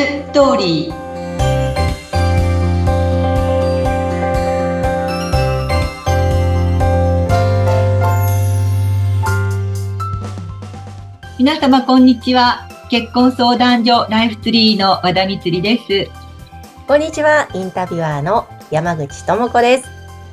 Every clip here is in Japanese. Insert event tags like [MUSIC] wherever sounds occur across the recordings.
ストーリー皆様こんにちは結婚相談所ライフツリーの和田光ですこんにちはインタビュアーの山口智子です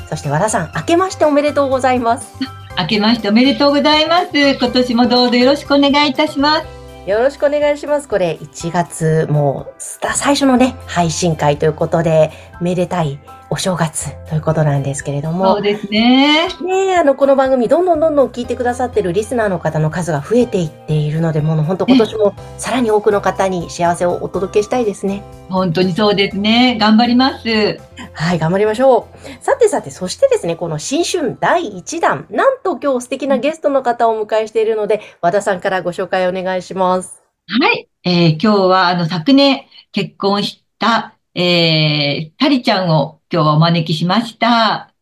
そして和田さん明けましておめでとうございます明けましておめでとうございます今年もどうぞよろしくお願いいたしますよろしくお願いします。これ、1月、もう、最初のね、配信会ということで、めでたいお正月ということなんですけれども。そうですね。ねあの、この番組、どんどんどんどん聞いてくださってるリスナーの方の数が増えていっているので、もう本当今年もさらに多くの方に幸せをお届けしたいですね。本当にそうですね。頑張ります。はい、頑張りましょう。さてさて、そしてですね、この新春第1弾、なんと今日素敵なゲストの方をお迎えしているので、和田さんからご紹介お願いします。はい。えー、今日は、あの、昨年結婚した、えー、サリちゃんを今日はお招きしました。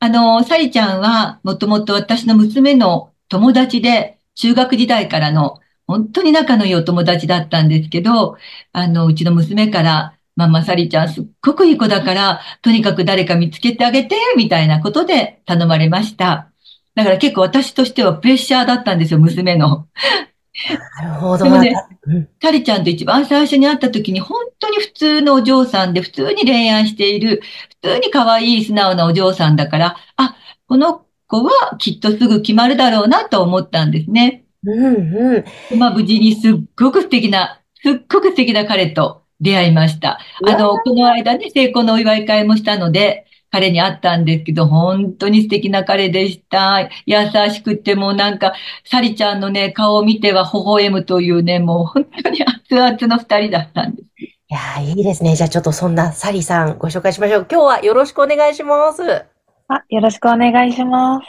あの、サリちゃんは、もともと私の娘の友達で、中学時代からの、本当に仲のいいお友達だったんですけど、あの、うちの娘から、ママサリちゃんすっごくいい子だから、とにかく誰か見つけてあげて、みたいなことで頼まれました。だから結構私としてはプレッシャーだったんですよ、娘の。なるほど。でもね、タリちゃんと一番最初に会った時に、本当に普通のお嬢さんで、普通に恋愛している、普通に可愛い素直なお嬢さんだから、あ、この子はきっとすぐ決まるだろうなと思ったんですね。うんうん。まあ無事にすっごく素敵な、すっごく素敵な彼と出会いました。あの、この間ね、成功のお祝い会もしたので、彼に会ったんですけど、本当に素敵な彼でした。優しくてもなんか、サリちゃんのね、顔を見ては微笑むというね、もう本当に熱々の二人だったんです。いやいいですね。じゃあちょっとそんなサリさんご紹介しましょう。今日はよろしくお願いします。あ、よろしくお願いします。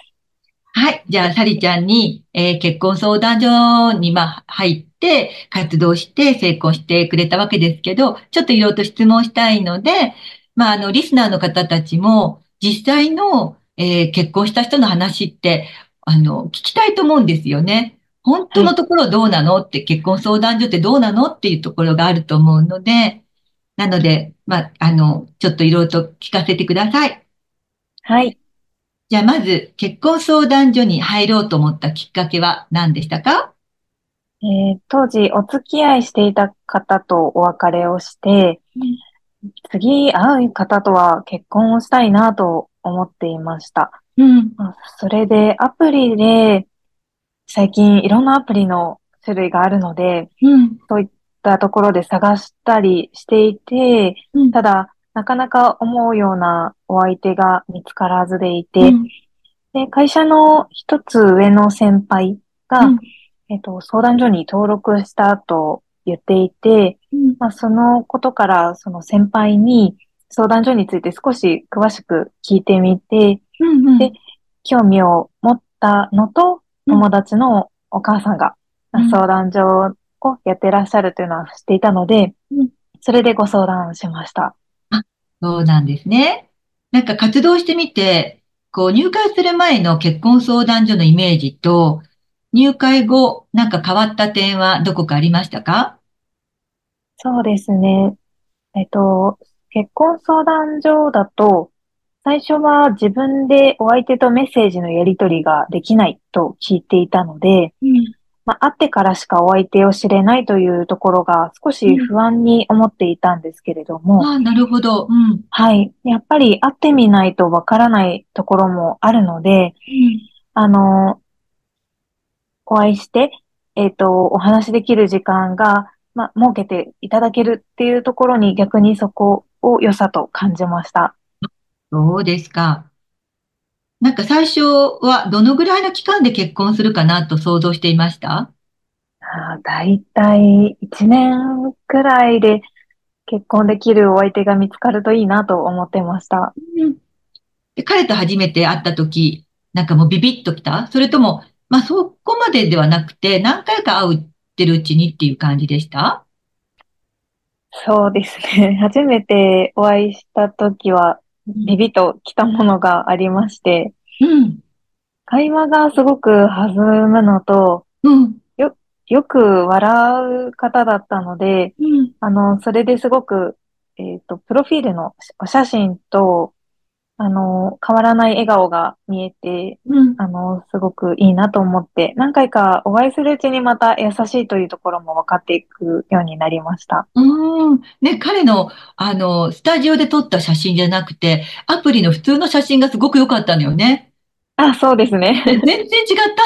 はい。じゃあ、サリちゃんに、えー、結婚相談所に、まあ、入って、活動して成功してくれたわけですけど、ちょっといろいろと質問したいので、まあ、あの、リスナーの方たちも、実際の、えー、結婚した人の話って、あの、聞きたいと思うんですよね。本当のところどうなの？って、結婚相談所ってどうなの？っていうところがあると思うので、なので、まあ、あの、ちょっといろいろと聞かせてください。はい。じゃあ、まず、結婚相談所に入ろうと思ったきっかけは何でしたか？えー、当時、お付き合いしていた方とお別れをして、うん次会う方とは結婚をしたいなと思っていました。うん。それでアプリで最近いろんなアプリの種類があるので、うん、そういったところで探したりしていて、うん、ただなかなか思うようなお相手が見つからずでいて、うん、で会社の一つ上の先輩が、えっと、相談所に登録した後、言っていて、うん、まあ、そのことからその先輩に相談所について少し詳しく聞いてみて、うんうん、で、興味を持ったのと、友達のお母さんが相談所をやってらっしゃるというのは知っていたので、うん、それでご相談しました。あ、そうなんですね。なんか活動してみて、こう入会する前の結婚相談所のイメージと、入会後、なんか変わった点はどこかありましたか？そうですね。えっと、結婚相談所だと、最初は自分でお相手とメッセージのやり取りができないと聞いていたので、うん、まあ、会ってからしかお相手を知れないというところが少し不安に思っていたんですけれども。うん、あなるほど。うん。はい。やっぱり会ってみないとわからないところもあるので、うん、あの、お会いして、えっ、ー、と、お話できる時間が、まあ、設けていただけるっていうところに逆にそこを良さと感じました。そうですか。なんか最初はどのぐらいの期間で結婚するかなと想像していました？あだいたい1年くらいで結婚できるお相手が見つかるといいなと思ってました。うん、で彼と初めて会った時、なんかもうビビッときた？それともまあそこまでではなくて、何回か会ってるうちにっていう感じでした？そうですね。[LAUGHS] 初めてお会いした時は、ビビと来たものがありまして、うん。会話がすごく弾むのと、うん。よ、よく笑う方だったので、うん。あの、それですごく、えっ、と、プロフィールのお写真と、あの、変わらない笑顔が見えて、うん。あの、すごくいいなと思って、何回かお会いするうちにまた優しいというところも分かっていくようになりました。うーん。ね、彼の、あの、スタジオで撮った写真じゃなくて、アプリの普通の写真がすごく良かったのよね。あ、そうですね。で全然違っ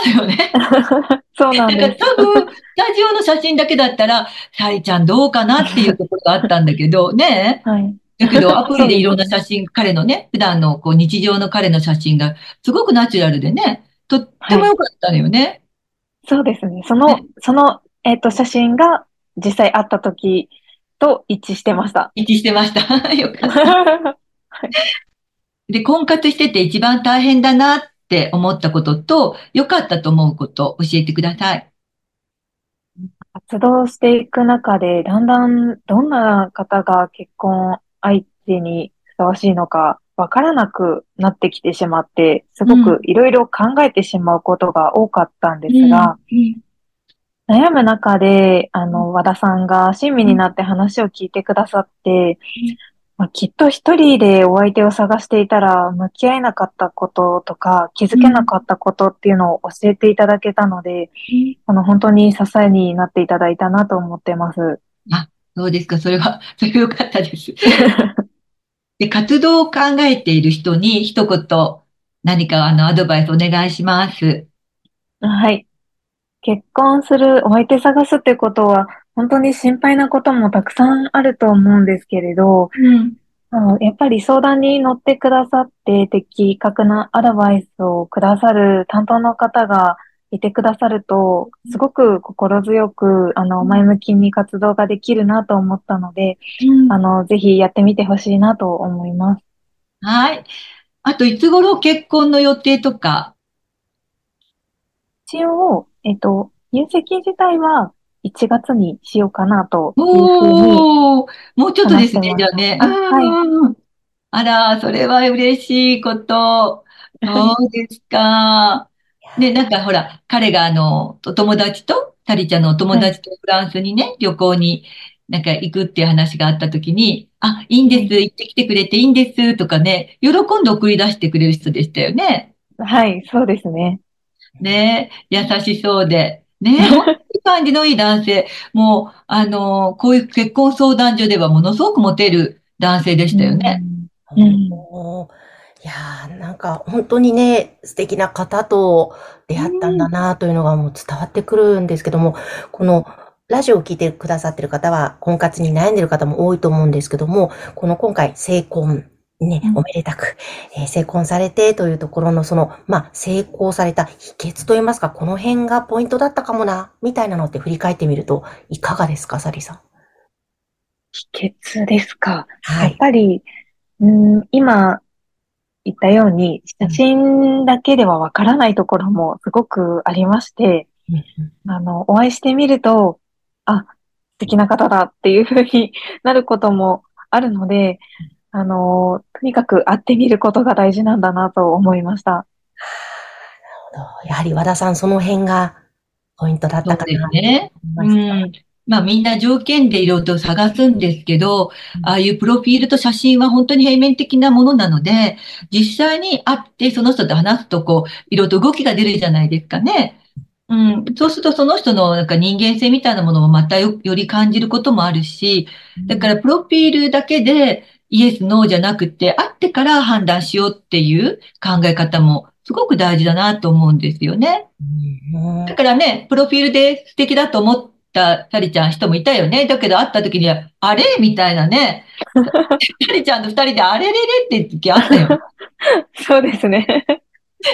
たのよね。[LAUGHS] そうなんです。多分、スタジオの写真だけだったら、サリちゃんどうかなっていうところがあったんだけど、ね。はい。だけど、[LAUGHS] アプリでいろんな写真、彼のね、普段のこう日常の彼の写真がすごくナチュラルでね、とっても良かったのよね。そうですね。その、その、えっ、と、写真が実際会った時と一致してました。一致してました。[LAUGHS] よかった。で、婚活してて一番大変だなって思ったことと、良かったと思うこと、教えてください。活動していく中で、だんだんどんな方が結婚相手にふさわしいのかわからなくなってきてしまって、すごくいろいろ考えてしまうことが多かったんですが、うん悩む中で、あの、和田さんが親身になって話を聞いてくださって、まあ、きっと一人でお相手を探していたら、向き合えなかったこととか、気づけなかったことっていうのを教えていただけたので、あの、本当に支えになっていただいたなと思ってます。そうですか、それは、[LAUGHS] それは良かったです。[LAUGHS] で、活動を考えている人に一言、何かあの、アドバイスお願いします。はい。結婚する、お相手探すってことは、本当に心配なこともたくさんあると思うんですけれど、うん。あのやっぱり相談に乗ってくださって、的確なアドバイスをくださる担当の方がいてくださると、すごく心強く、あの、前向きに活動ができるなと思ったので、あの、ぜひやってみてほしいなと思います。はい。あと、いつ頃結婚の予定とか、一応、えっと、入籍自体は1月にしようかなというふうに、おー、もうちょっとですね、じゃあね。あはいうんあら、それは嬉しいこと。[LAUGHS] そうですか。ね、なんかほら、彼があの、お友達と、サリちゃんのお友達とフランスにね、旅行になんか行くっていう話があった時に、あ、いいんです、行ってきてくれていいんですとかね、喜んで送り出してくれる人でしたよね。はい、そうですね。ね、優しそうで。ね、[LAUGHS] 本当に感じのいい男性。もう、あの、こういう結婚相談所ではものすごくモテる男性でしたよね。うんおーいやーなんか本当にね、素敵な方と出会ったんだなというのがもう伝わってくるんですけども、このラジオを聞いてくださってる方は、婚活に悩んでる方も多いと思うんですけども、この今回、成婚、ねう、んおめでたく、えー成婚されてというところのその、まあ、成功された秘訣といいますか、この辺がポイントだったかもな、みたいなのって振り返ってみると、いかがですか、サリさん？秘訣ですか。やっはい。ぱり、うん、今言ったように、写真だけではわからないところもすごくありまして、あの、お会いしてみると、あ、素敵な方だっていうふうになることもあるので、あの、とにかく会ってみることが大事なんだなと思いました。やはり和田さん、その辺がポイントだったかなね。と思います。うん。まあみんな条件でいろいろと探すんですけど、ああいうプロフィールと写真は本当に平面的なものなので、実際に会ってその人と話すとこう、いろいろと動きが出るじゃないですかね。うん。そうするとその人のなんか人間性みたいなものもまたよ、より感じることもあるし、だからプロフィールだけでイエス、ノーじゃなくて、会ってから判断しようっていう考え方もすごく大事だなと思うんですよね。うんだからね、プロフィールで素敵だと思ったサリちゃん人もいたよね。だけど会った時には、あれ？みたいなね。[LAUGHS] サリちゃんと二人であれれれって時あったよ [LAUGHS] そうですね。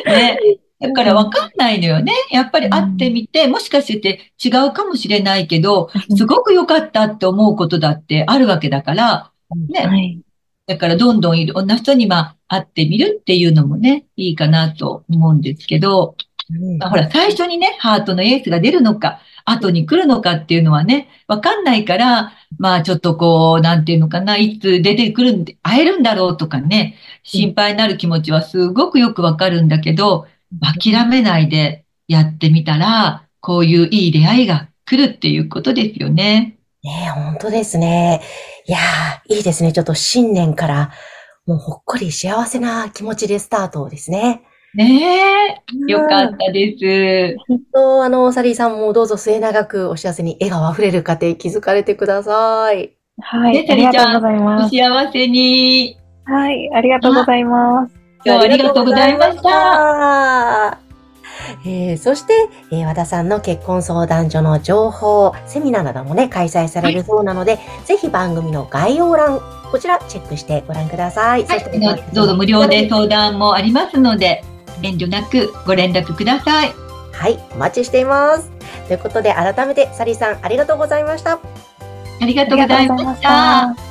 ね。だからわかんないのよね。やっぱり会ってみて、もしかして違うかもしれないけど、すごく良かったって思うことだってあるわけだから、ね。はい。だからどんどんいろんな人にまあ会ってみるっていうのもね、いいかなと思うんですけど、まあ、ほら、最初にね、ハートのエースが出るのか、後に来るのかっていうのはね、わかんないから、まあちょっとこう、なんていうのかな、いつ出てくるんで、会えるんだろうとかね、心配になる気持ちはすごくよくわかるんだけど、諦めないでやってみたら、こういういい出会いが来るっていうことですよね。ねえ本当ですね。いや、いいですね。ちょっと新年から、もうほっこり幸せな気持ちでスタートですね。ねえ、よかったです。本当、あの、サリーさんもどうぞ末永くお幸せに笑顔あふれる家庭築かれてください。はい、ありがとうございます。お幸せに。はい、ありがとうございます。今日はありがとうございました。えー、そして、えー、和田さんの結婚相談所の情報、セミナーなどもね、開催されるそうなので、はい、ぜひ番組の概要欄、こちらチェックしてご覧ください。はい、どうぞ無料で相談もありますので、遠慮なくご連絡ください。はい、お待ちしています。ということで、改めて、サリーさん、ありがとうございました。ありがとうございました。